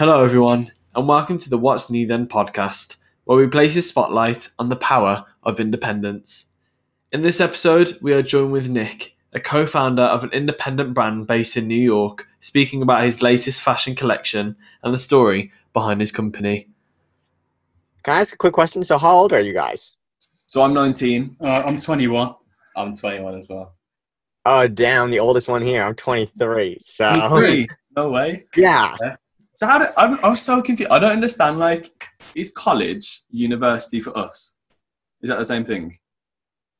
Hello, everyone, and welcome to the What's New Then podcast, where we place a spotlight on the power of independence. In this episode, we are joined with Nick, a co founder of an independent brand based in New York, speaking about his latest fashion collection and the story behind his company. Can I ask a quick question? So, how old are you guys? So I'm 19. Uh, I'm 21. I'm 21 as well. Oh, damn, the oldest one here. I'm 23. So, Three? No way. yeah. So how do I'm, I was so confused. I don't understand. Like, is college university for us? Is that the same thing?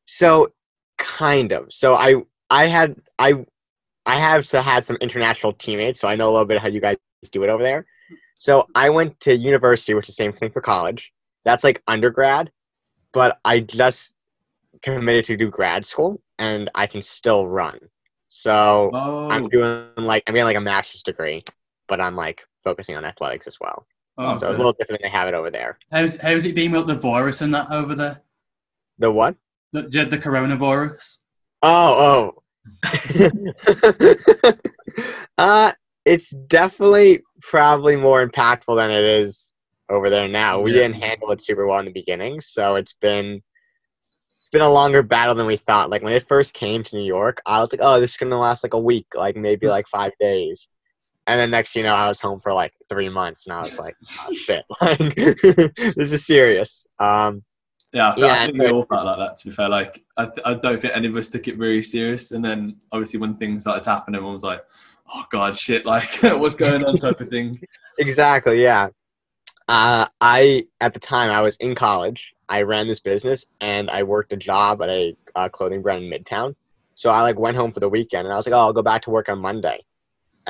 So, kind of. So, I I had I I have so had some international teammates, so I know a little bit how you guys do it over there. So, I went to university, which is the same thing for college. That's like undergrad, but I just committed to do grad school, and I can still run. So, Oh, I'm doing like I'm getting like a master's degree, but I'm like focusing on athletics as well. Oh, So it's a little different than they have it over there. how's how's it been with the virus and that over there? The what? The, the the coronavirus. Oh, oh. uh, it's definitely probably more impactful than it is over there now. We Yeah. didn't handle it super well in the beginning, so it's been it's been a longer battle than we thought. Like when it first came to New York, I was like, "Oh, this is gonna last like a week, like maybe like five days." And then next, you know, I was home for like three months, and I was like, "Oh shit, like this is serious." Um, yeah. I, feel, yeah, I think we all felt like that. To be fair, like I, I don't think any of us took it very serious. And then obviously when things started to happen, everyone was like, "Oh God, shit! Like what's going on?" type of thing. Exactly, yeah. Uh, I at the time I was in college. I ran this business and I worked a job at a uh, clothing brand in Midtown. So I like went home for the weekend and I was like, oh, I'll go back to work on Monday.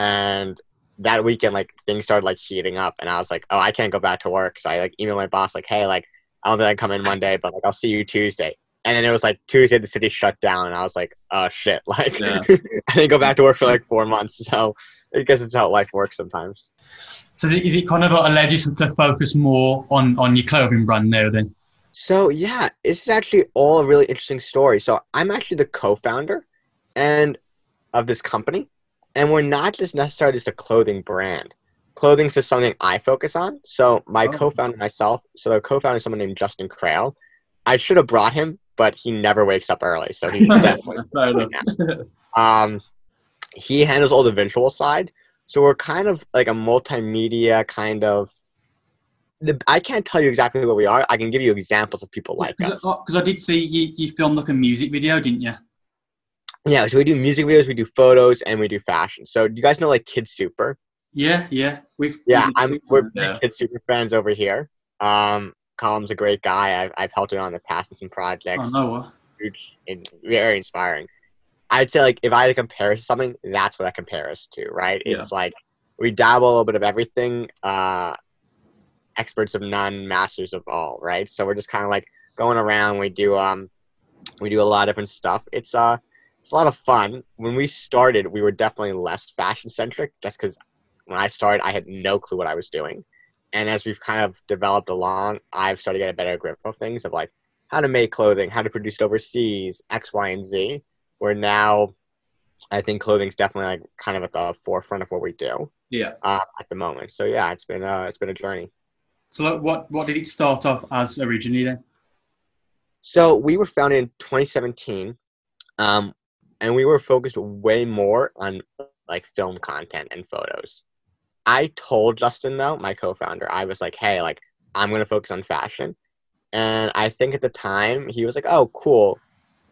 And that weekend, like things started like heating up, and I was like, oh, I can't go back to work. So I like emailed my boss like, hey, like I don't think I can come in Monday, but like I'll see you Tuesday. And then it was like Tuesday, the city shut down, and I was like, oh shit, like Yeah. I didn't go back to work for like four months. So I guess it's how life works sometimes. So is it, is it kind of allowed you to focus more on on your clothing brand now? Then So yeah, this is actually all a really interesting story. So I'm actually the co-founder and of this company, and we're not just necessarily just a clothing brand. Clothing's just something I focus on. So my Oh. co-founder and myself. So the co-founder is someone named Justin Crail. I should have brought him, but he never wakes up early, so he's definitely um, he handles all the visual side. So we're kind of like a multimedia kind of. The, I can't tell you exactly what we are. I can give you examples of people like us. because I did see you, you filmed like a music video, didn't you? Yeah, so we do music videos, we do photos, and we do fashion. So do you guys know like Kid Super? Yeah, yeah. We've Yeah, we- I'm we're big Yeah. Kid Super fans over here. Um, Colm's a great guy. I've I've helped him on the past in some projects. Oh no, what? Huge and very inspiring. I'd say like if I had to compare to something, that's what I compare us to, right? Yeah. It's like we dabble a little bit of everything. Uh, experts of none, masters of all, right? So we're just kind of like going around. We do um, we do a lot of different stuff. It's uh, it's a lot of fun. When we started, we were definitely less fashion centric, just because when I started, I had no clue what I was doing. And as we've kind of developed along, I've started to get a better grip of things of like how to make clothing, how to produce it overseas, X, Y, and Z. Where now, I think clothing's definitely like kind of at the forefront of what we do Yeah. uh, at the moment. So yeah, it's been uh, it's been a journey. So what what did it start off as originally then? So we were founded in 2017, um, and we were focused way more on like film content and photos. I told Justin though, my co-founder, I was like, "Hey, like I'm gonna focus on fashion," and I think at the time he was like, "Oh, cool,"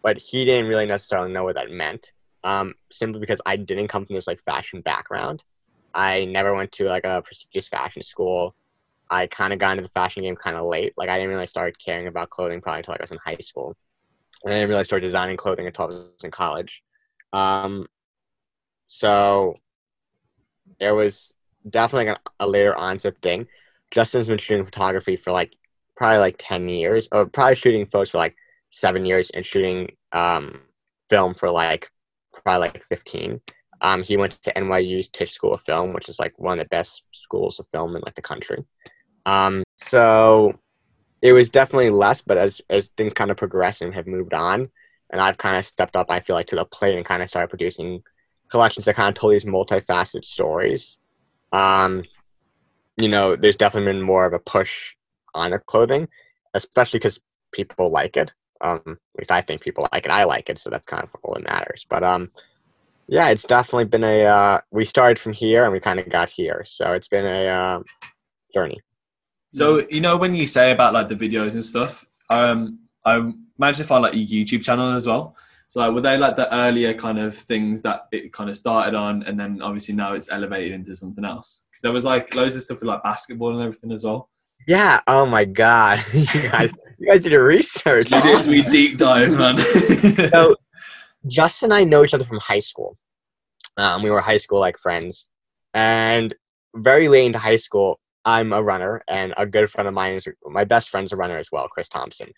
but he didn't really necessarily know what that meant. Um, simply because I didn't come from this like fashion background. I never went to like a prestigious fashion school. I kind of got into the fashion game kind of late. Like I didn't really start caring about clothing probably until I was in high school. And I didn't really start designing clothing until I was in college. Um, so it was definitely like a, a later onset thing. Justin's been shooting photography for like probably like ten years, or probably shooting photos for like seven years, and shooting um, film for like probably like fifteen. Um, he went to NYU's Tisch School of Film, which is like one of the best schools of film in like the country. Um, so it was definitely less, but as as things kind of progress and have moved on, and I've kind of stepped up, I feel like to the plate and kind of started producing collections that kind of told these multifaceted stories. Um, you know, there's definitely been more of a push on the clothing, especially because people like it. Um, at least I think people like it. I like it, so that's kind of all that matters. But um, yeah, it's definitely been a. Uh, we started from here and we kind of got here, so it's been a uh, journey. So you know when you say about like the videos and stuff, um, I managed to find like your YouTube channel as well. So like, were they like the earlier kind of things that it kind of started on, and then obviously now it's elevated into something else? Because there was like loads of stuff with like basketball and everything as well. Yeah. Oh my God, you guys, you guys did your research. You did we deep dive, man. so Justin and I know each other from high school. Um, we were high school like friends, and very late into high school, I'm a runner, and a good friend of mine is my best friend's a runner as well, Chris Thompson.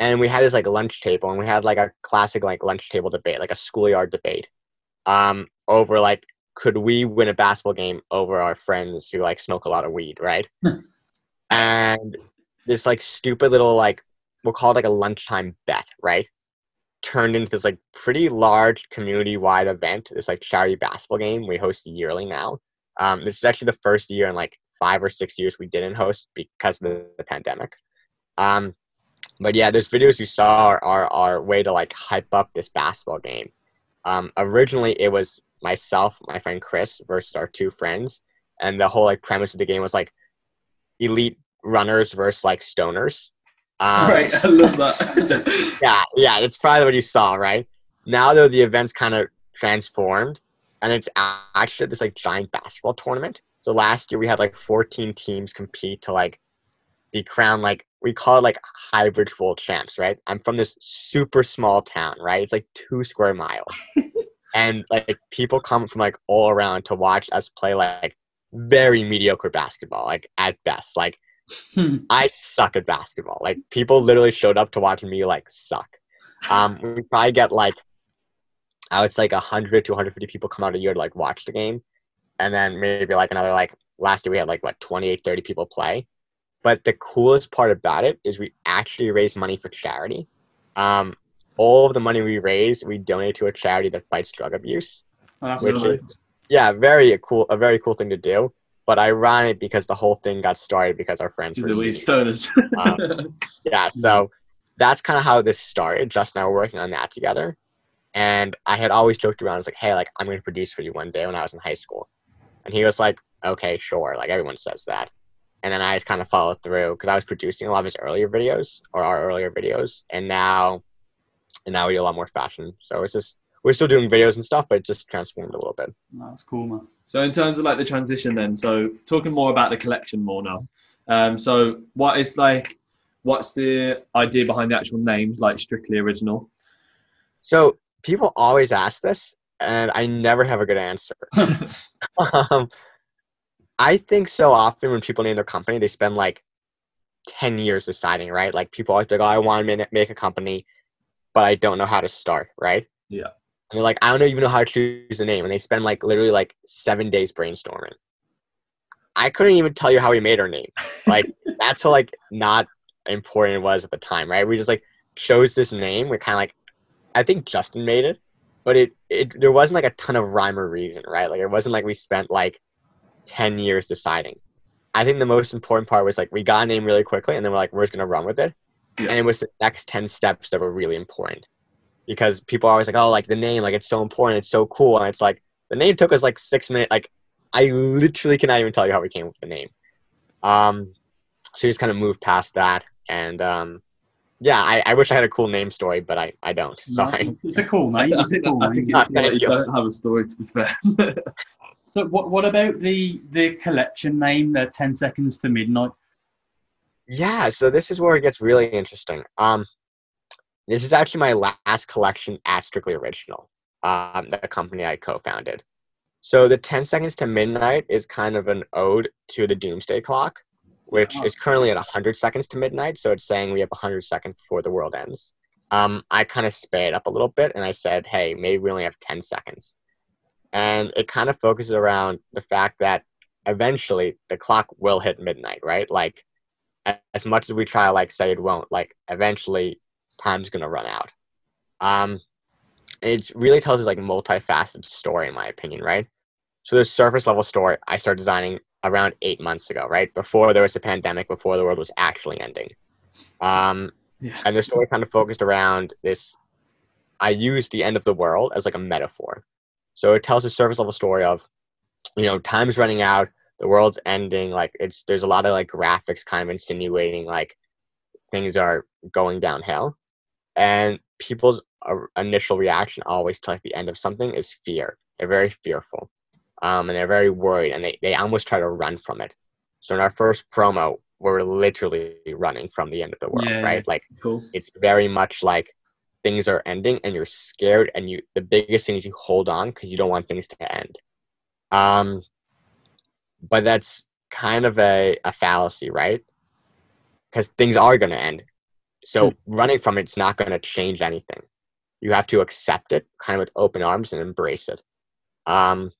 And we had this like lunch table, and we had like a classic like lunch table debate, like a schoolyard debate, um, over like could we win a basketball game over our friends who like smoke a lot of weed, right? and this like stupid little like we'll call it like a lunchtime bet, right? Turned into this like pretty large community wide event. This like charity basketball game we host yearly now. Um, this is actually the first year in like five or six years we didn't host because of the, the pandemic. Um, but yeah, those videos you saw are, are our way to like hype up this basketball game. Um, originally, it was myself, my friend Chris versus our two friends, and the whole like premise of the game was like elite runners versus like stoners. Um, right, I love that. yeah, yeah, it's probably what you saw, right? Now though, the event's kind of transformed, and it's actually this like giant basketball tournament. So last year we had like 14 teams compete to like be crowned like we call it like hybrid world champs, right? I'm from this super small town, right? It's like two square miles. and like people come from like all around to watch us play like very mediocre basketball, like at best. Like I suck at basketball. Like people literally showed up to watch me like suck. Um, we probably get like I would say like 100 to 150 people come out a year to like watch the game, and then maybe like another like last year we had like what 28 30 people play. But the coolest part about it is we actually raise money for charity. Um, all of the money we raise, we donate to a charity that fights drug abuse. Oh, Which really is- Yeah, very cool, a very cool thing to do. But ironic because the whole thing got started because our friends were weed stoners? Yeah, so that's kind of how this started. I were working on that together. And I had always joked around, I was like, hey, like, I'm going to produce for you one day when I was in high school. And he was like, okay, sure. Like, everyone says that. And then I just kind of followed through because I was producing a lot of his earlier videos or our earlier videos. And now, and now we do a lot more fashion. So it's just, we're still doing videos and stuff, but it's just transformed a little bit. that's cool, man. So in terms of like the transition, then, so talking more about the collection more now. Um, so what is like, what's the idea behind the actual name, like strictly original? So people always ask this, and I never have a good answer. um, I think so often when people name their company, they spend like 10 years deciding, right? Like people always like, oh, I want to make a company, but I don't know how to start, right? Yeah. And they're like, I don't even know how to choose the name. And they spend like literally like seven days brainstorming. I couldn't even tell you how we made our name. Like that's how like not important it was at the time, right? We just like chose this name. We're kind of like, I think Justin made it, but it, it there wasn't like a ton of rhyme or reason, right? Like it wasn't like we spent like 10 years deciding. I think the most important part was like we got a name really quickly and then we're like, we're just gonna run with it. Yeah. And it was the next 10 steps that were really important. Because people are always like, oh, like the name, like it's so important, it's so cool. And it's like the name took us like six minutes. Like I literally cannot even tell you how we came up with the name. Um so we just kind of moved past that. And um yeah, I, I wish I had a cool name story, but I, I don't. Sorry. It's a cool name. I It's a think, cool I think it's cool Thank that you you. don't have a story, to be fair. So what what about the the collection name, the Ten Seconds to Midnight? Yeah, so this is where it gets really interesting. Um, this is actually my last collection at Strictly Original, um, the company I co-founded. So the 10 seconds to midnight is kind of an ode to the doomsday clock, which Oh. is currently at 100 seconds to midnight. So it's saying we have 100 seconds before the world ends. Um, I kind of sped up a little bit and I said, hey, maybe we only have 10 seconds. And it kind of focuses around the fact that eventually the clock will hit midnight, right? Like as much as we try to like say it won't, like eventually time's gonna run out. Um, it really tells us like multifaceted story in my opinion, right? So the surface level story, I started designing around eight months ago, right before there was a pandemic, before the world was actually ending. Um, Yeah. and the story kind of focused around this. I used the end of the world as like a metaphor, so it tells a surface level story of, you know, time's running out, the world's ending. Like it's there's a lot of like graphics kind of insinuating like things are going downhill, and people's initial reaction always to like the end of something is fear. They're very fearful, um, and they're very worried, and they they almost try to run from it. So in our first promo, we're literally running from the end of the world, Yeah. right? Like cool. it's very much like things are ending and you're scared and you the biggest thing is you hold on because you don't want things to end. Um but that's kind of a, a fallacy right? Because things are going to end. So running from it's not going to change anything. You have to accept it kind of with open arms and embrace it. Um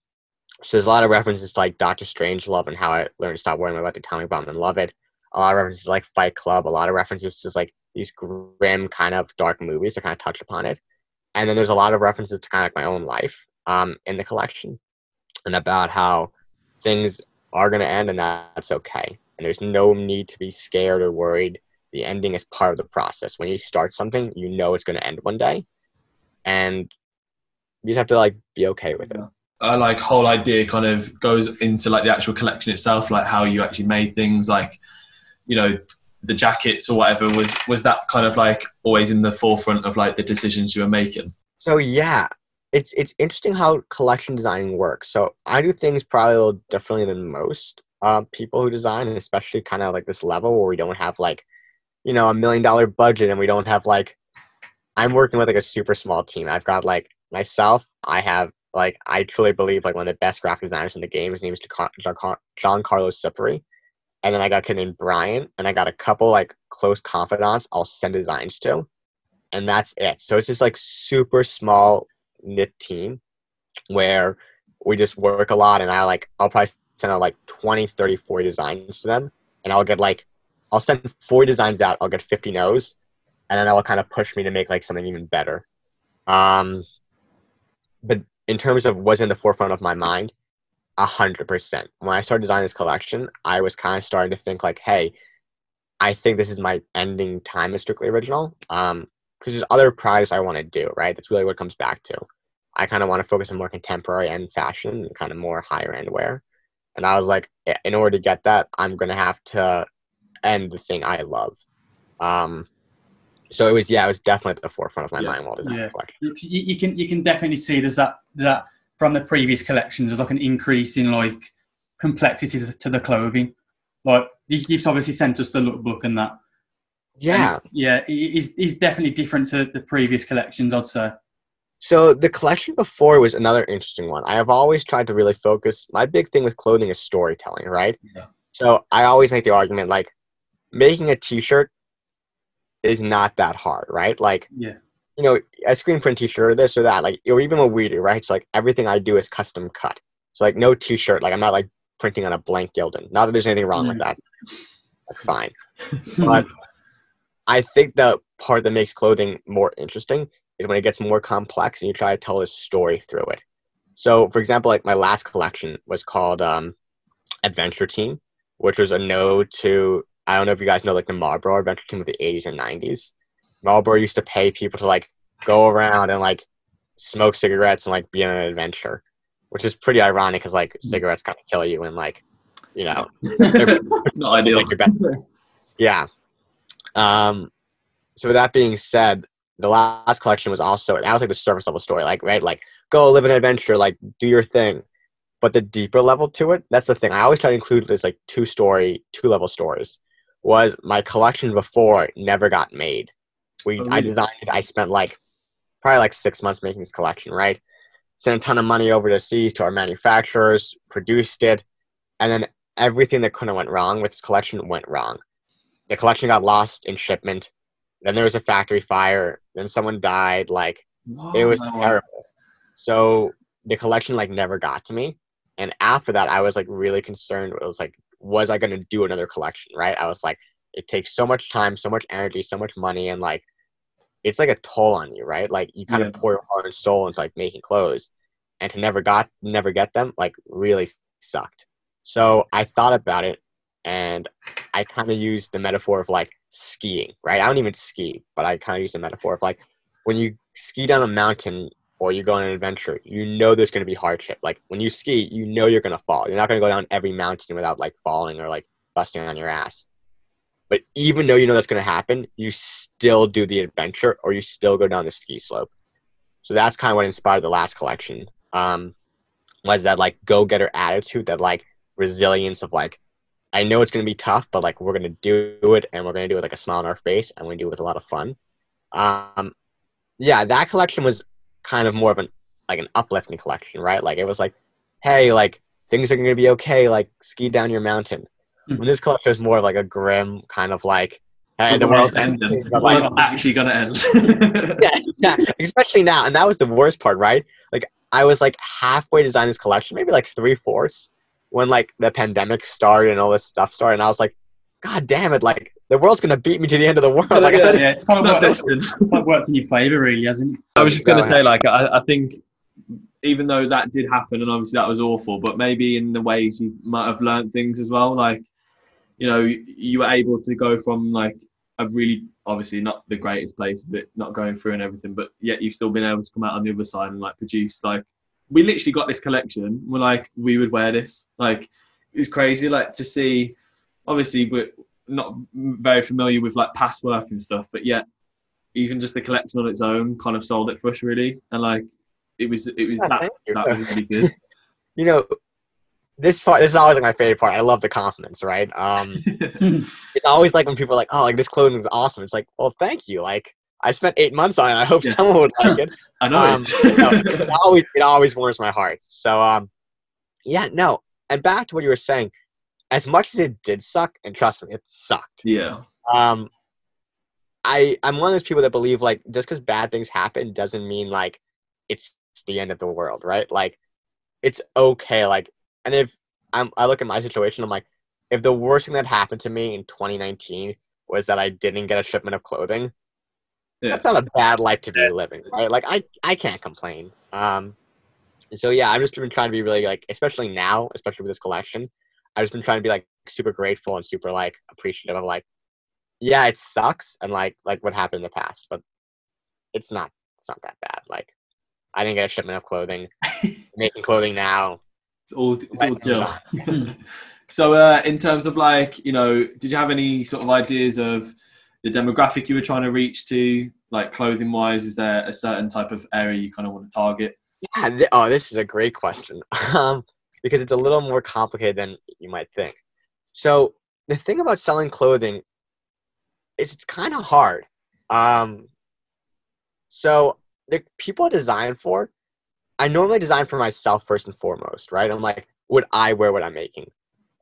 so there's a lot of references to like Doctor Strangelove and how I learned to stop worrying about the atomic bomb and love it. A lot of references to, like Fight Club, a lot of references to like these grim kind of dark movies that kind of touch upon it. And then there's a lot of references to kind of like my own life um, in the collection and about how things are going to end and that's okay. And there's no need to be scared or worried. The ending is part of the process. When you start something, you know it's going to end one day. And you just have to like be okay with it. uh, like whole idea kind of goes into like the actual collection itself, like how you actually made things, like you know the jackets or whatever. Was was that kind of like always in the forefront of like the decisions you were making? So yeah, it's it's interesting how collection designing works. So I do things probably a little differently than most uh, people who design, especially kind of like this level where we don't have like, you know, a million dollar budget, and we don't have like. I'm working with like a super small team. I've got like myself. I have like I truly believe like one of the best graphic designers in the game. His name is John Carlos Sipri. And then I got a kid named Brian, and I got a couple like close confidants I'll send designs to and that's it. So it's just like super small knit team where we just work a lot and I like I'll probably send out like 20, 30, 40 designs to them and I'll get like I'll send 40 designs out, I'll get 50 no's and then that will kind of push me to make like something even better. Um but in terms of what's in the forefront of my mind, hundred percent. When I started designing this collection, I was kind of starting to think like, hey, I think this is my ending time is strictly original. Um, because there's other projects I want to do, right? That's really what it comes back to. I kind of want to focus on more contemporary and fashion and kind of more higher end wear. And I was like, in order to get that, I'm gonna have to end the thing I love. Um, so it was, yeah, it was definitely at the forefront of my Yeah. mind while designing Yeah. the collection. you, you you can you can definitely see there's that that from the previous collections there's like an increase in like complexity to, the clothing like you, you've obviously sent us the lookbook and that Yeah. And, yeah is is definitely different to the previous collections i'd say So the collection before was another interesting one. I have always tried to really focus. My big thing with clothing is storytelling, right? Yeah. So I always make the argument like making a T-shirt is not that hard, right? Like yeah you know, a screen print T-shirt or this or that, like or even what we do, right? It's like everything I do is custom cut. So like no T-shirt, like I'm not like printing on a blank Gildan. Not that there's anything wrong with Mm. that. That's fine. But I think the part that makes clothing more interesting is when it gets more complex and you try to tell a story through it. So, for example, like my last collection was called um, Adventure Team, which was a node to I don't know if you guys know like the Marlboro Adventure Team of the 80s and 90s. Marlboro used to pay people to like go around and like smoke cigarettes and like be on an adventure, which is pretty ironic because like cigarettes kind of kill you and like you know Not ideal. like best yeah. Um, so with that being said, the last collection was also that was like the surface level story, like right, like go live an adventure, like do your thing. But the deeper level to it, that's the thing. I always try to include this like two story, two level stories. Was my collection before never got made. We I designed it. I spent like probably like six months making this collection, right? Sent a ton of money over to seas to our manufacturers, produced it, and then everything that could have went wrong with this collection went wrong. The collection got lost in shipment. Then there was a factory fire. Then someone died. Like it was terrible. So the collection like never got to me. And after that, I was like really concerned. It was like, was I going to do another collection? Right? I was like, it takes so much time, so much energy, so much money, and like, it's like a toll on you, right? Like you kind Yeah. of pour your heart and soul into like making clothes, and to never got never get them like really sucked. So I thought about it, and I kind of used the metaphor of like skiing, right? I don't even ski, but I kind of used the metaphor of like when you ski down a mountain or you go on an adventure, you know there's going to be hardship. Like when you ski, you know you're going to fall. You're not going to go down every mountain without like falling or like busting on your ass. But even though you know that's going to happen, you still do the adventure or you still go down the ski slope. So that's kind of what inspired the last collection. Um, was that like go getter attitude, that like resilience of like, I know it's going to be tough, but like we're going to do it and we're going to do it like a smile on our face and to do it with a lot of fun. Um, yeah, that collection was kind of more of an like an uplifting collection, right? Like it was like, hey, like things are going to be okay. Like ski down your mountain. Mhm. When this collection is more of like a grim kind of like, hey, the the world's ending. but The like, actually gonna end. yeah, yeah, especially now. And that was the worst part, right? Like I was like halfway designing this collection, maybe like three fourths, when like the pandemic started and all this stuff started, and I was like, God damn it! Like the world's gonna beat me to the end of the world. Like, Yeah. Yeah, it's kind of worked, destined. it's like worked in your favour, really, hasn't it? I was just going to say, like, I, I think even though that did happen, and obviously that was awful, but maybe in the ways you might have learned things as well. Like, you know, you were able to go from like a really obviously not the greatest place, but not going through and everything, but yet you've still been able to come out on the other side and like produce like we literally got this collection. We're like, we would wear this. Like, it's crazy, like to see. Obviously, we're not very familiar with like past work and stuff, but yet even just the collection on its own kind of sold it for us really, and like it was it was Yeah, that that was really good. you know, this part this is always like my favorite part. I love the compliments, right? Um, it's always like when people are like, "Oh, like this clothing is awesome." It's like, "Well, thank you." Like I spent eight months on it. I hope Yeah. someone would like it. I know Um, it. it always it always warms my heart. So um, yeah, no. And back to what you were saying, as much as it did suck, and trust me, it sucked. yeah, Um, I I'm one of those people that believe like just because bad things happen doesn't mean like it's the end of the world, right? Like it's okay. Like, and if I'm I look at my situation, I'm like, if the worst thing that happened to me in 2019 was that I didn't get a shipment of clothing, yeah. that's not a bad life to be living, right? Like I I can't complain. Um, so yeah, I've just been trying to be really like, especially now, especially with this collection, I've just been trying to be like super grateful and super like appreciative of like, yeah, it sucks and like like what happened in the past, but it's not it's not that bad. Like I didn't get a shipment of clothing. making clothing now. It's all it's all so, uh, in terms of like, you know, did you have any sort of ideas of the demographic you were trying to reach to, like clothing wise? Is there a certain type of area you kind of want to target? Yeah. Th- oh, this is a great question. Um, because it's a little more complicated than you might think. So the thing about selling clothing is it's kind of hard. Um, so the people I design for, I normally design for myself first and foremost, right? I'm like, would I wear what I'm making?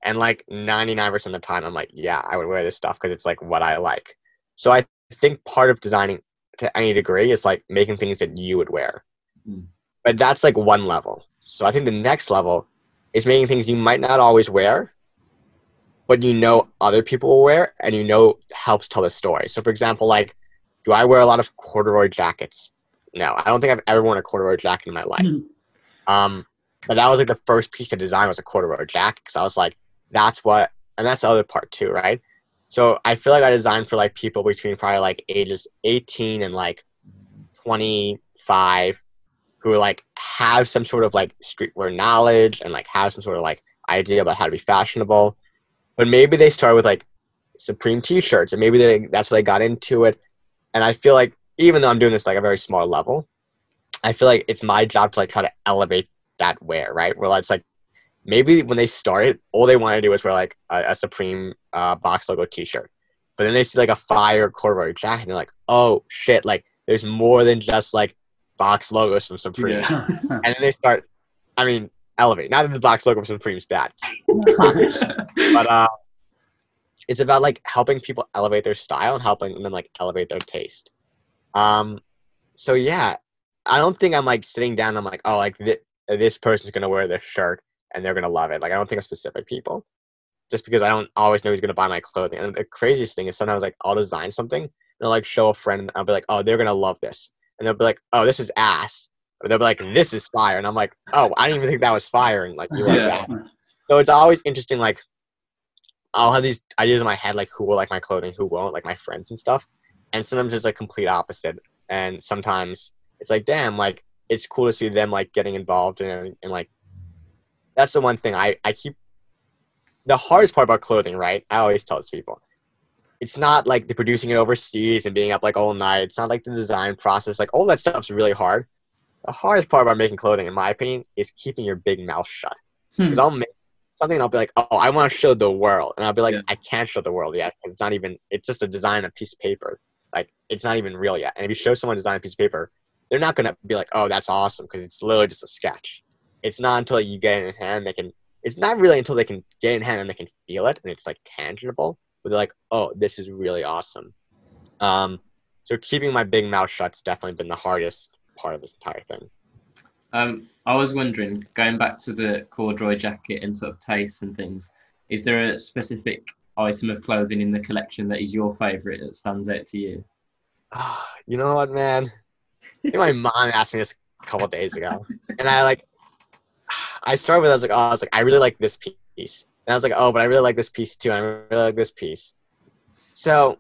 And like 99% of the time, I'm like, yeah, I would wear this stuff because it's like what I like. So I think part of designing to any degree is like making things that you would wear. Mm. But that's like one level. So I think the next level is making things you might not always wear, but you know other people will wear and you know helps tell a story. So for example, like, do I wear a lot of corduroy jackets? No, I don't think I've ever worn a corduroy jacket in my life. Mhm. Um, but that was like the first piece of design was a corduroy jacket because I was like, that's what, and that's the other part too, right? So I feel like I designed for like people between probably like ages 18 and like 25 who like have some sort of like streetwear knowledge and like have some sort of like idea about how to be fashionable. But maybe they start with like Supreme t-shirts and maybe they, that's why they got into it. And I feel like even though I'm doing this like a very small level, I feel like it's my job to like try to elevate that wear, right? Where it's like maybe when they started, all they want to do is wear like a, a Supreme uh, box logo T-shirt, but then they see like a fire corduroy jacket, and they're like, oh shit, like there's more than just like box logos from Supreme, Yeah. and then they start, I mean, elevate. Not that the box logo from Supreme's bad, but uh, it's about like helping people elevate their style and helping them like elevate their taste. Um, so yeah, I don't think I'm like sitting down. I'm like, oh, like th- this person's gonna wear this shirt and they're gonna love it. Like I don't think of specific people, just because I don't always know who's gonna buy my clothing. And the craziest thing is sometimes like I'll design something and I'll like show a friend. And I'll be like, oh, they're gonna love this, and they'll be like, oh, this is ass. Or they'll be like, this is fire, and I'm like, oh, I didn't even think that was fire, and like you like Yeah. that. So it's always interesting. Like, I'll have these ideas in my head, like who will like my clothing, who won't, like my friends and stuff. And sometimes it's like complete opposite. And sometimes it's like, damn, like it's cool to see them like getting involved in and like that's the one thing I I keep. The hardest part about clothing, right? I always tell people, it's not like the producing it overseas and being up like all night. It's not like the design process. Like all that stuff's really hard. The hardest part about making clothing, in my opinion, is keeping your big mouth shut. Hmm. Because I'll make something and I'll be like, oh, I want to show the world. And I'll be like, Yeah. I can't show the world yet. It's not even, it's just a design on a piece of paper. Like, it's not even real yet. And if you show someone a design a piece of paper, they're not to be like, oh, that's awesome. Because it's literally just a sketch. It's not until you get it in hand, they can, it's not really until they can get it in hand and they can feel it and it's like tangible. But they're like, oh, this is really awesome. Um, so keeping my big mouth shut's definitely been the hardest part of this entire thing. Um, I was wondering, going back to the corduroy jacket and sort of tastes and things, is there a specific item of clothing in the collection that is your favourite that stands out to you? Ah, you know what, man? My mom asked me this a couple of days ago, and I like, I started with I was like, oh, I was like, I really like this piece, and I was like, oh, but I really like this piece too, and I really like this piece. So,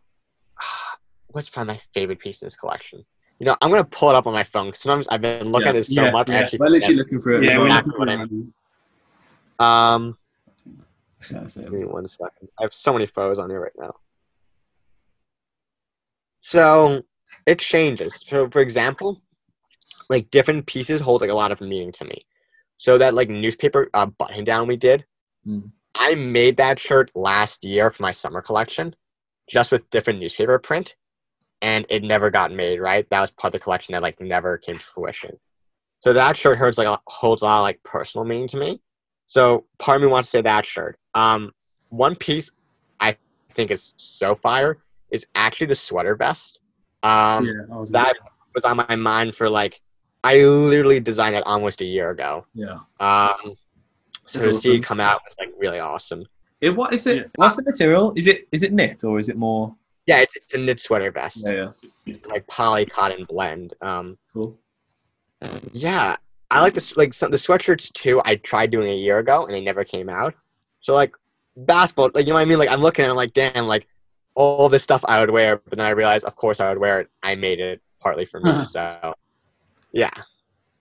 what's probably my favorite piece in this collection? You know, I'm gonna pull it up on my phone. 'cause Sometimes I've been looking Yeah, at it so yeah, much. I yeah. actually We're literally looking for it. Yeah, we're looking for mean. um, Yeah, so- Give me one second. I have so many photos on here right now. So it changes. So for example, like different pieces hold like a lot of meaning to me. So that like newspaper uh, button down we did, Mm. I made that shirt last year for my summer collection, just with different newspaper print, and it never got made. Right, that was part of the collection that like never came to fruition. So that shirt holds like a, holds a lot of like personal meaning to me. So part of me wants to say that shirt. Um, one piece I think is so fire is actually the sweater vest. Um, yeah, was that was on my mind for like I literally designed that almost a year ago. Yeah. Um, so That's to see it come out was like really awesome. It, what is it? Yeah. What's the material? Is it is it knit or is it more? Yeah, it's, it's a knit sweater vest, Yeah, yeah. It's like poly cotton blend. Um, Cool. yeah, I like this like some, the sweatshirts too. I tried doing a year ago and they never came out. So like basketball, like you know what I mean? Like I'm looking at it, I'm like, damn, like all this stuff I would wear, but then I realized, of course, I would wear it. I made it partly for me. so yeah.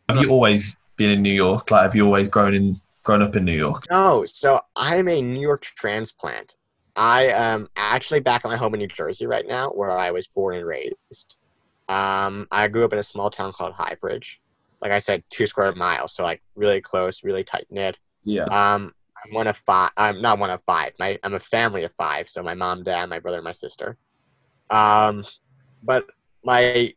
Have you always been in New York? Like, have you always grown in grown up in New York? No, so I'm a New York transplant. I am actually back at my home in New Jersey right now, where I was born and raised. Um, I grew up in a small town called High Bridge. Like I said, two square miles, so like really close, really tight knit. Yeah. Um, I'm one of five. I'm not one of five. My, I'm a family of five. So my mom, dad, my brother, my sister. Um, but my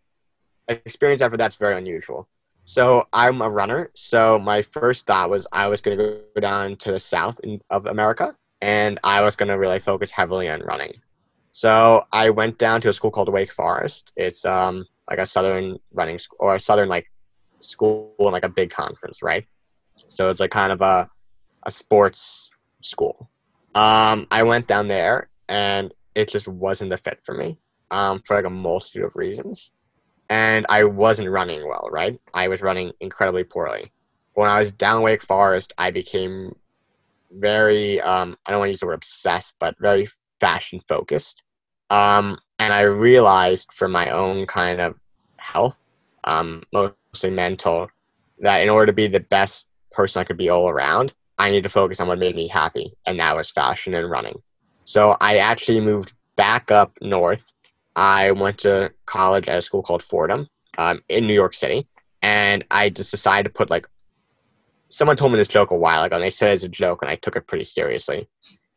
experience after that's very unusual. So I'm a runner. So my first thought was I was going to go down to the south in, of America, and I was going to really focus heavily on running. So I went down to a school called Wake Forest. It's um like a southern running school or a southern like school and like a big conference, right? So it's like kind of a a sports school. Um, I went down there and it just wasn't the fit for me um, for like a multitude of reasons. And I wasn't running well, right? I was running incredibly poorly. When I was down Wake Forest, I became very, um, I don't want to use the word obsessed, but very fashion focused. Um, and I realized for my own kind of health, um, mostly mental, that in order to be the best person I could be all around, I need to focus on what made me happy, and that was fashion and running. So I actually moved back up north. I went to college at a school called Fordham um, in New York City, and I just decided to put like. Someone told me this joke a while ago, and they said it's a joke, and I took it pretty seriously.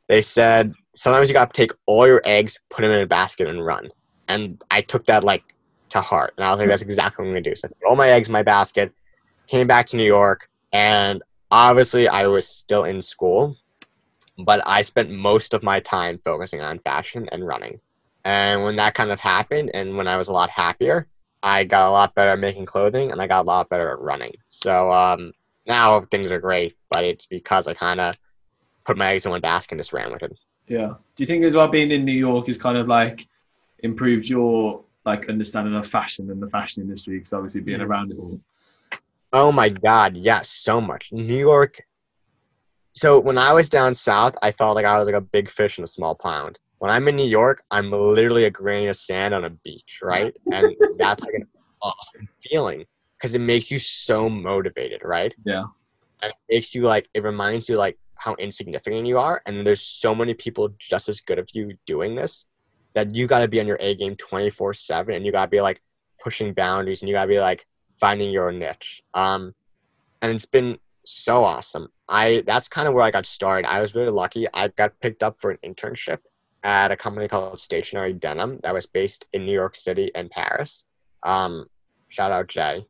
They said sometimes you got to take all your eggs, put them in a basket, and run. And I took that like to heart, and I was like, that's exactly what I'm gonna do. So I put all my eggs in my basket, came back to New York, and obviously I was still in school, but I spent most of my time focusing on fashion and running. And when that kind of happened, and when I was a lot happier, I got a lot better at making clothing, and I got a lot better at running. So um, now things are great, but it's because I kind of put my eggs in one basket and just ran with it. Yeah. Do you think as well being in New York is kind of like improved your like understanding of fashion and the fashion industry? Because obviously being around it all. Oh my God, yes, so much. New York, so when I was down south, I felt like I was like a big fish in a small pond. When I'm in New York, I'm literally a grain of sand on a beach, right? And that's like an awesome feeling because it makes you so motivated, right? Yeah. And it makes you like it reminds you like how insignificant you are, and there's so many people just as good of you doing this that you got to be on your A game 24 seven, and you got to be like pushing boundaries, and you got to be like finding your niche. Um, and it's been so awesome. I that's kind of where I got started. I was really lucky. I got picked up for an internship at a company called Stationary Denim that was based in New York City and Paris. Um, shout out Jay.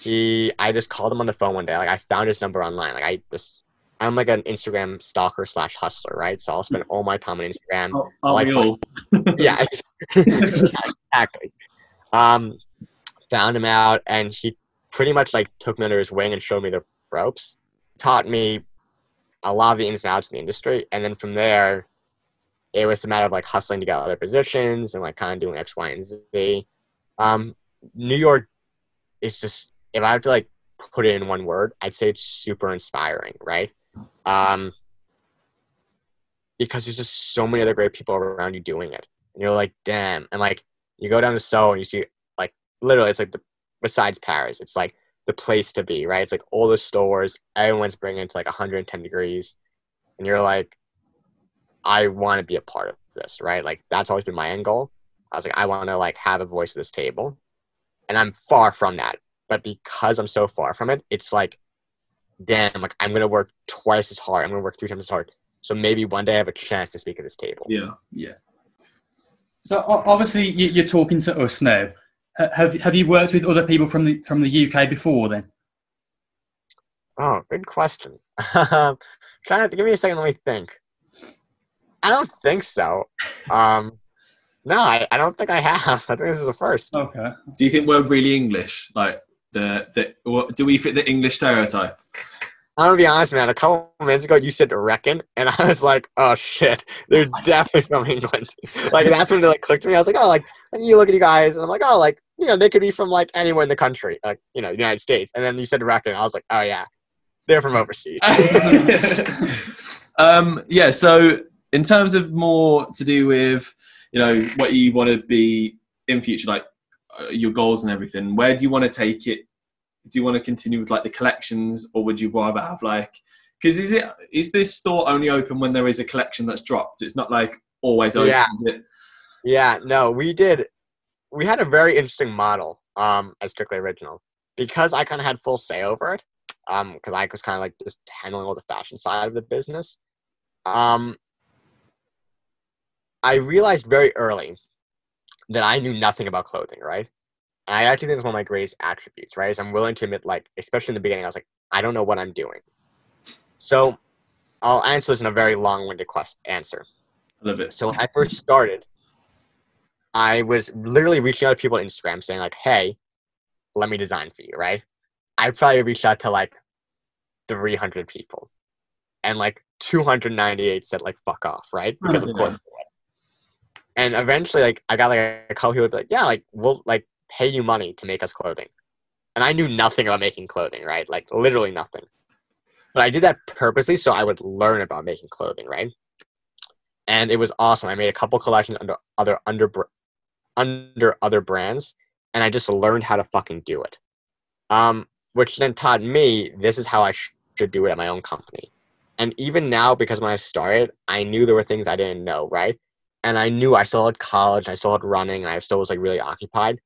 He, I just called him on the phone one day. Like I found his number online. Like I just, I'm like an Instagram stalker slash hustler, right? So I'll spend all my time on Instagram. Oh, are like yeah, exactly. Um, found him out, and he pretty much like took me under his wing and showed me the ropes, taught me a lot of the ins and outs of the industry, and then from there, it was a matter of like hustling to get other positions and like kind of doing X, Y, and Z. Um, New York is just if I have to like put it in one word, I'd say it's super inspiring, right? Um, because there's just so many other great people around you doing it, and you're like, damn, and like you go down to SoHo and you see literally it's like the besides Paris, it's like the place to be, right? It's like all the stores, everyone's bringing it to like 110 degrees, and you're like, I want to be a part of this, right? Like that's always been my end goal. I was like, I want to like have a voice at this table, and I'm far from that. But because I'm so far from it, it's like, damn, like I'm gonna work twice as hard. I'm gonna work three times as hard. So maybe one day I have a chance to speak at this table. Yeah, yeah. So obviously you're talking to us now. Ha- Have have you worked with other people from the from the UK before then? Oh, good question. Um, Trying to give me a second. Let me think. I don't think so. Um, no, I, I don't think I have. I think this is the first. Okay. Do you think we're really English? Like the the what, do we fit the English stereotype? I'm gonna be honest, man. A couple minutes ago, you said reckon, and I was like, "Oh shit, they're definitely from England." like that's when it like clicked to me. I was like, "Oh, like and you look at you guys, and I'm like, oh, like you know, they could be from like anywhere in the country, like you know, the United States." And then you said reckon, I was like, "Oh yeah, they're from overseas." um, yeah. So in terms of more to do with you know what you want to be in future, like uh, your goals and everything, where do you want to take it? Do you want to continue with like the collections, or would you rather have like? Because is it is this store only open when there is a collection that's dropped? It's not like always open. Yeah. Yeah, no, we did. We had a very interesting model um, at Strictly Original because I kind of had full say over it. Um, because I was kind of like just handling all the fashion side of the business. Um, I realized very early that I knew nothing about clothing, right? I actually think it's one of my greatest attributes, right? Is I'm willing to admit, like, especially in the beginning, I was like, I don't know what I'm doing. So, I'll answer this in a very long-winded quest answer. I love it. So when I first started, I was literally reaching out to people on Instagram saying like, "Hey, let me design for you," right? I probably reached out to like 300 people, and like 298 said like, "Fuck off," right? Because of course. And eventually, like, I got like a couple people like, "Yeah, like we'll like pay you money to make us clothing," and I knew nothing about making clothing, right? Like literally nothing. But I did that purposely so I would learn about making clothing, right? and it was awesome. I made a couple collections under other under under other brands, and I just learned how to fucking do it. Um, which then taught me this is how I sh- should do it at my own company. And even now, because when I started, I knew there were things I didn't know, right? And I knew I still had college, I still had running, I still was like really occupied.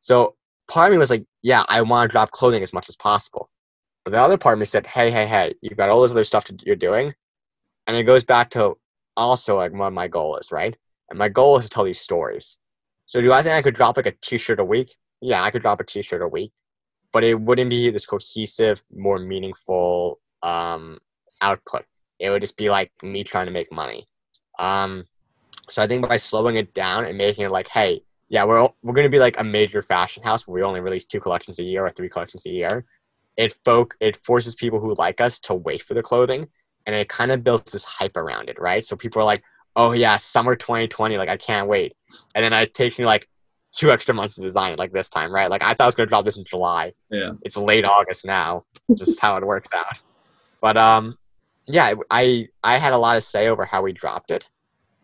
So part of me was like, yeah, I want to drop clothing as much as possible. But the other part of me said, hey, hey, hey, you've got all this other stuff to, you're doing. And it goes back to also like what my goal is, right? And my goal is to tell these stories. So do I think I could drop like a t-shirt a week? Yeah, I could drop a t-shirt a week, but it wouldn't be this cohesive, more meaningful um, output. It would just be like me trying to make money. Um, so I think by slowing it down and making it like, hey, yeah, we're we're gonna be like a major fashion house where we only release two collections a year or three collections a year. It folk it forces people who like us to wait for the clothing and it kind of builds this hype around it, right? So people are like, "Oh yeah, summer 2020, like I can't wait." And then it takes me like two extra months to design it, like this time, right? Like I thought I was gonna drop this in July. Yeah. It's late August now. just how it works out. But um, yeah, I I had a lot of say over how we dropped it.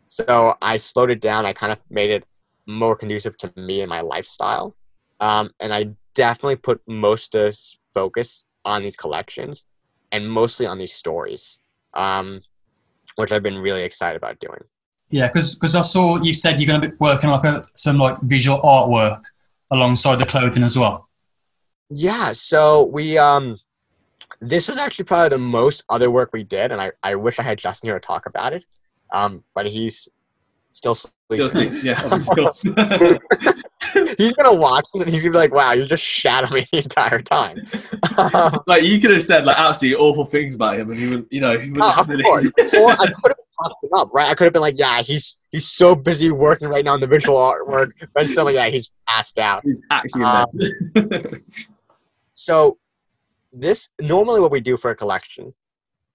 So I slowed it down. I kind of made it more conducive to me and my lifestyle. Um, and I definitely put most of this focus on these collections and mostly on these stories, um, which I've been really excited about doing. Yeah, because I saw you said you're going to be working like a, some like visual artwork alongside the clothing as well. Yeah, so we um, this was actually probably the most other work we did, and I, I wish I had Justin here to talk about it. Um, but he's still Still sleeping. yeah. Still. he's gonna watch this and he's gonna be like, "Wow, you just shat on me the entire time." Um, like you could have said like absolutely awful things about him, and he would, you know, he would. oh, of course. or I could have talked him up, right? I could have been like, "Yeah, he's he's so busy working right now on the visual artwork," but still, like, yeah, he's passed out. He's actually Um. So this normally what we do for a collection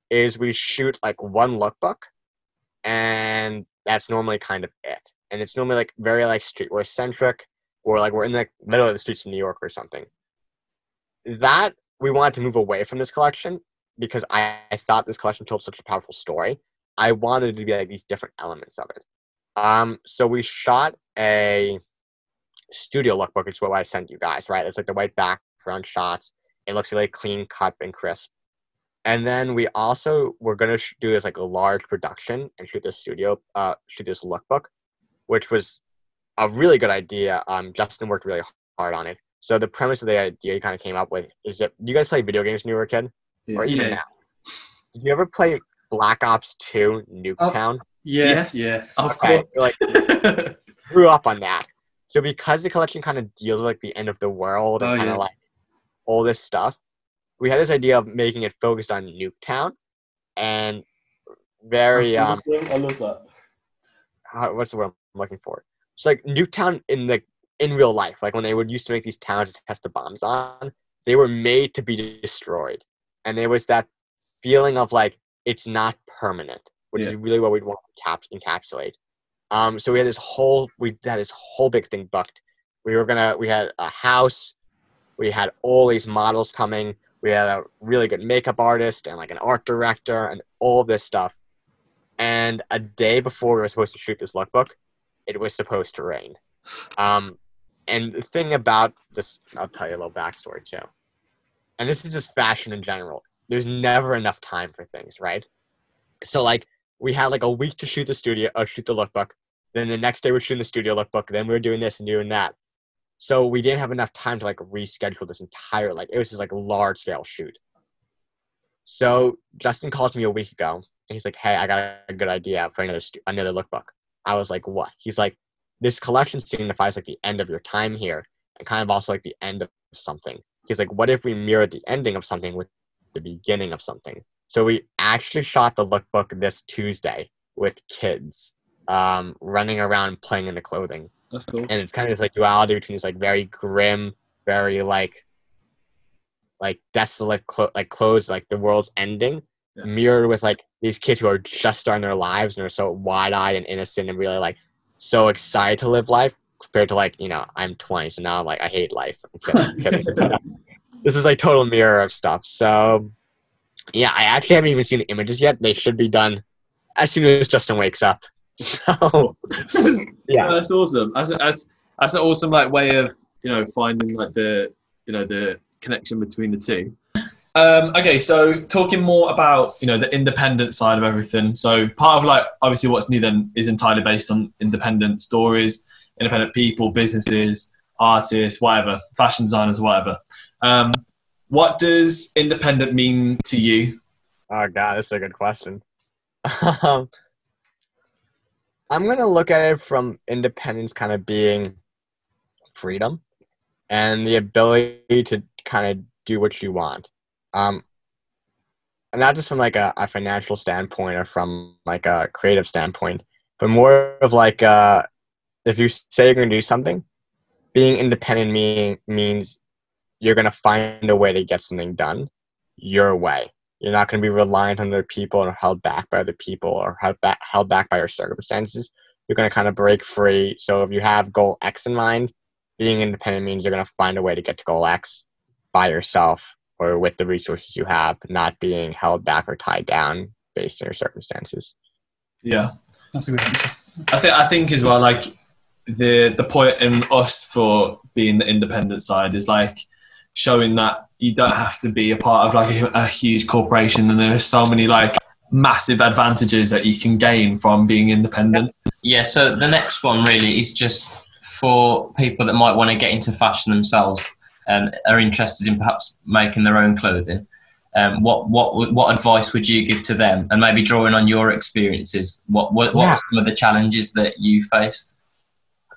is we shoot like one lookbook and that's normally kind of it. And it's normally like very like streetwear centric or like we're in the middle of the streets of New York or something. That we wanted to move away from this collection because I, I thought this collection told such a powerful story. I wanted it to be like these different elements of it. Um, so we shot a studio lookbook, is what I sent you guys, right? It's like the white background shots. It looks really clean cut and crisp. And then we also we're gonna sh- do this like a large production and shoot this studio, uh, shoot this lookbook, which was a really good idea. Um, Justin worked really hard on it. So the premise of the idea he kind of came up with is that do you guys play video games when you were a kid, or even Yeah. now? Did you ever play Black Ops Two Nuketown? Yeah, yes, yes. of Okay, course. like- grew up on that. So because the collection kind of deals with like the end of the world and Oh, kind of yeah. like all this stuff, we had this idea of making it focused on Nuketown and very um I love that. how, what's the word I'm looking for? It's like Nuketown in the in real life, like when they would used to make these towns to test the bombs on, they were made to be destroyed, and there was that feeling of like it's not permanent, which is really what we'd want to cap- encapsulate. Um, so we had this whole we had this whole big thing booked. We were gonna we had a house, we had all these models coming. We had a really good makeup artist and like an art director and all this stuff. And a day before we were supposed to shoot this lookbook, it was supposed to rain. Um, and the thing about this, I'll tell you a little backstory too. And this is just fashion in general. There's never enough time for things, right? So like we had like a week to shoot the studio, or shoot the lookbook. Then the next day we're shooting the studio lookbook. Then we were doing this and doing that. So we didn't have enough time to like reschedule this entire like it was just like a large scale shoot. So Justin called me a week ago and he's like, "Hey, I got a good idea for another another lookbook." I was like, "What?" He's like, "This collection signifies like the end of your time here and kind of also like the end of something." He's like, "What if we mirror the ending of something with the beginning of something?" So we actually shot the lookbook this Tuesday with kids um, running around playing in the clothing That's cool. and it's kind of like duality between these like very grim, very like like desolate, clo- like closed, like the world's ending, Yeah. mirrored with like these kids who are just starting their lives and are so wide eyed and innocent and really like so excited to live life compared to like you know I'm 20, so now I'm like I hate life. Kidding, kidding. this is like total mirror of stuff. So yeah, I actually haven't even seen the images yet. They should be done as soon as Justin wakes up. So Yeah. that's awesome. That's that's that's an awesome like way of you know finding like the you know the connection between the two. Um, okay, so talking more about you know the independent side of everything. So part of like obviously what's new then is entirely based on independent stories, independent people, businesses, artists, whatever, fashion designers, whatever. Um, what does independent mean to you? Oh god, that's a good question. Um, I'm gonna look at it from independence kind of being freedom and the ability to kind of do what you want. Um, and not just from like a, a financial standpoint or from like a creative standpoint, but more of like uh, if you say you're gonna do something, being independent mean, means you're gonna find a way to get something done your way. You're not going to be reliant on other people or held back by other people or held back, held back by your circumstances. You're going to kind of break free. So if you have goal X in mind, being independent means you're going to find a way to get to goal X by yourself or with the resources you have, not being held back or tied down based on your circumstances. Yeah. That's a good answer. I think I think as well like the the point in us for being the independent side is like showing that you don't have to be a part of like a, a huge corporation and there's so many like massive advantages that you can gain from being independent. Yeah, so the next one really is just for people that might want to get into fashion themselves and are interested in perhaps making their own clothing. Um, what what what advice would you give to them? And maybe drawing on your experiences, what what, what Yeah. are some of the challenges that you faced?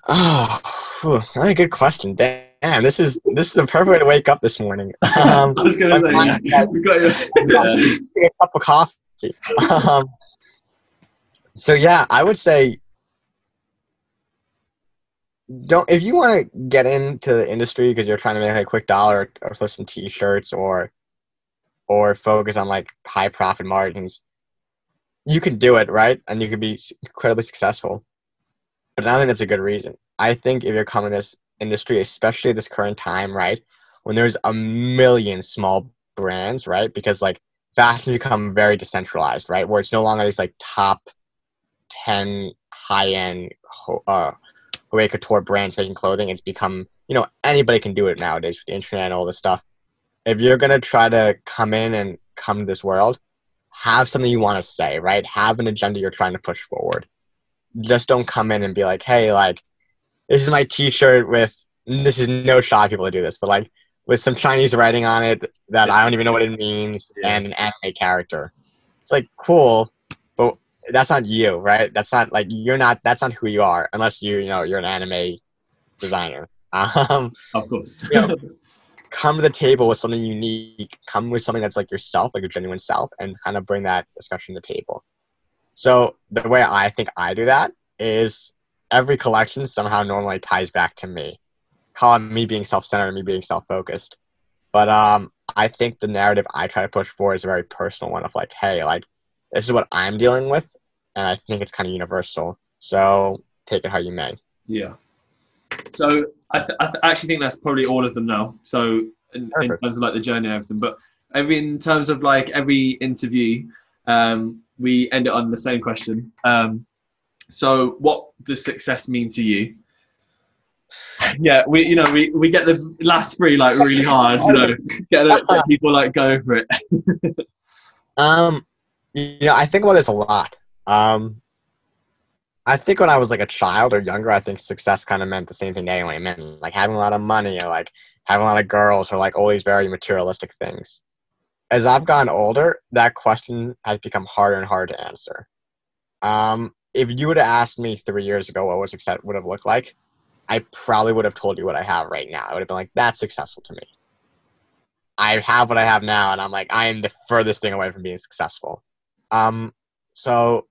Oh, that's a good question. Damn, this is this is the perfect way to wake up this morning. Um, I was gonna say yeah. we got you. a cup of coffee. um, so yeah, I would say don't if you want to get into the industry because you're trying to make a quick dollar or flip some t-shirts or or focus on like high profit margins you can do it right and you can be incredibly successful but i don't think that's a good reason i think if you're coming to this industry especially this current time right when there's a million small brands right because like fashion become very decentralized, right? Where it's no longer these like top ten high end uh haute couture brands making clothing. It's become you know anybody can do it nowadays with the internet and all this stuff. If you're gonna try to come in and come to this world, have something you want to say, right? Have an agenda you're trying to push forward. Just don't come in and be like, hey, like this is my T-shirt with this is no shot people to do this, but like with some Chinese writing on it that I don't even know what it means and an anime character. It's like cool, but that's not you, right? That's not like you're not. That's not who you are unless you you know you're an anime designer. Um, Of course. Yeah. come to the table with something unique. Come with something that's like yourself, like your genuine self, and kind of bring that discussion to the table. So the way I think I do that is every collection somehow normally ties back to me. Call it me being self-centered, and me being self-focused. But um, I think the narrative I try to push for is a very personal one of like, hey, like this is what I'm dealing with, and I think it's kind of universal. So take it how you may. Yeah. So I, th- I th- actually think that's probably all of them now. So in, in terms of like the journey and everything, but every in terms of like every interview, um, we end it on the same question. Um, so what does success mean to you? yeah, we you know we, we get the last three like really hard, you know, get, get people like go for it. Um, you know, I think about this a lot. Um, I think when I was like a child or younger, I think success kind of meant the same thing anyway. It meant like having a lot of money or like having a lot of girls or like all these very materialistic things. As I've gotten older, that question has become harder and harder to answer. Um, if you would have asked me three years ago what would success would have looked like, I probably would have told you what I have right now. I would have been like, that's successful to me. I have what I have now, and I'm like, I am the furthest thing away from being successful. Um, so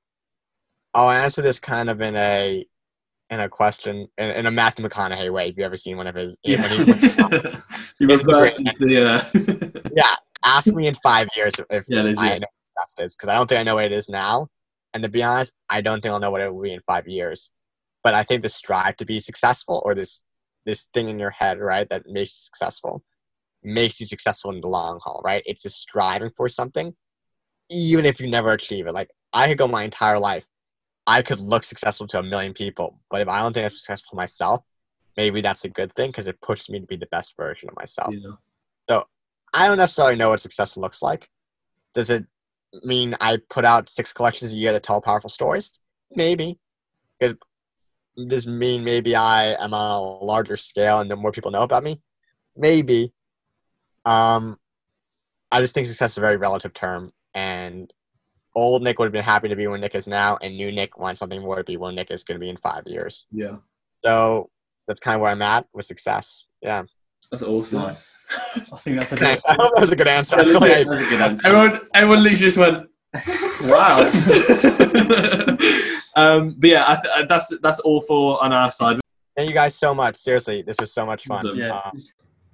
I'll answer this kind of in a in a question in, in a Matthew McConaughey way. If you ever seen one of his, puts- you the uh, yeah, ask me in five years if Yeah. I know what success is because I don't think I know what it is now. And to be honest, I don't think I'll know what it will be in five years. But I think the strive to be successful or this this thing in your head, right, that makes you successful, makes you successful in the long haul, right? It's just striving for something, even if you never achieve it. Like I could go my entire life, I could look successful to a million people, but if I don't think I'm successful myself, maybe that's a good thing because it pushes me to be the best version of myself. yeah. I don't necessarily know what success looks like. Does it mean I put out six collections a year that tell powerful stories? Maybe. Because does mean maybe I am on a larger scale and more people know about me? Maybe. Um, I just think success is a very relative term, and old Nick would have been happy to be where Nick is now, and new Nick wants something more to be where Nick is going to be in five years. yeah, So that's kind of where I'm at with success. Yeah. That's awesome. Nice. I think that's a I good. hope that was a good answer. I feel like I- That's a good answer. Everyone, everyone literally just went, "Wow." um, but yeah, I th- that's that's all for on our side. Thank you guys so much. Seriously, this was so much fun. Awesome. Yeah. Uh,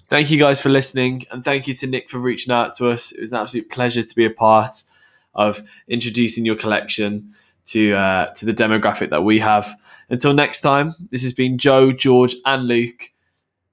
Thank you guys for listening, and thank you to Nick for reaching out to us. It was an absolute pleasure to be a part of introducing your collection to uh, to the demographic that we have. Until next time, this has been Joe, George, and Luke.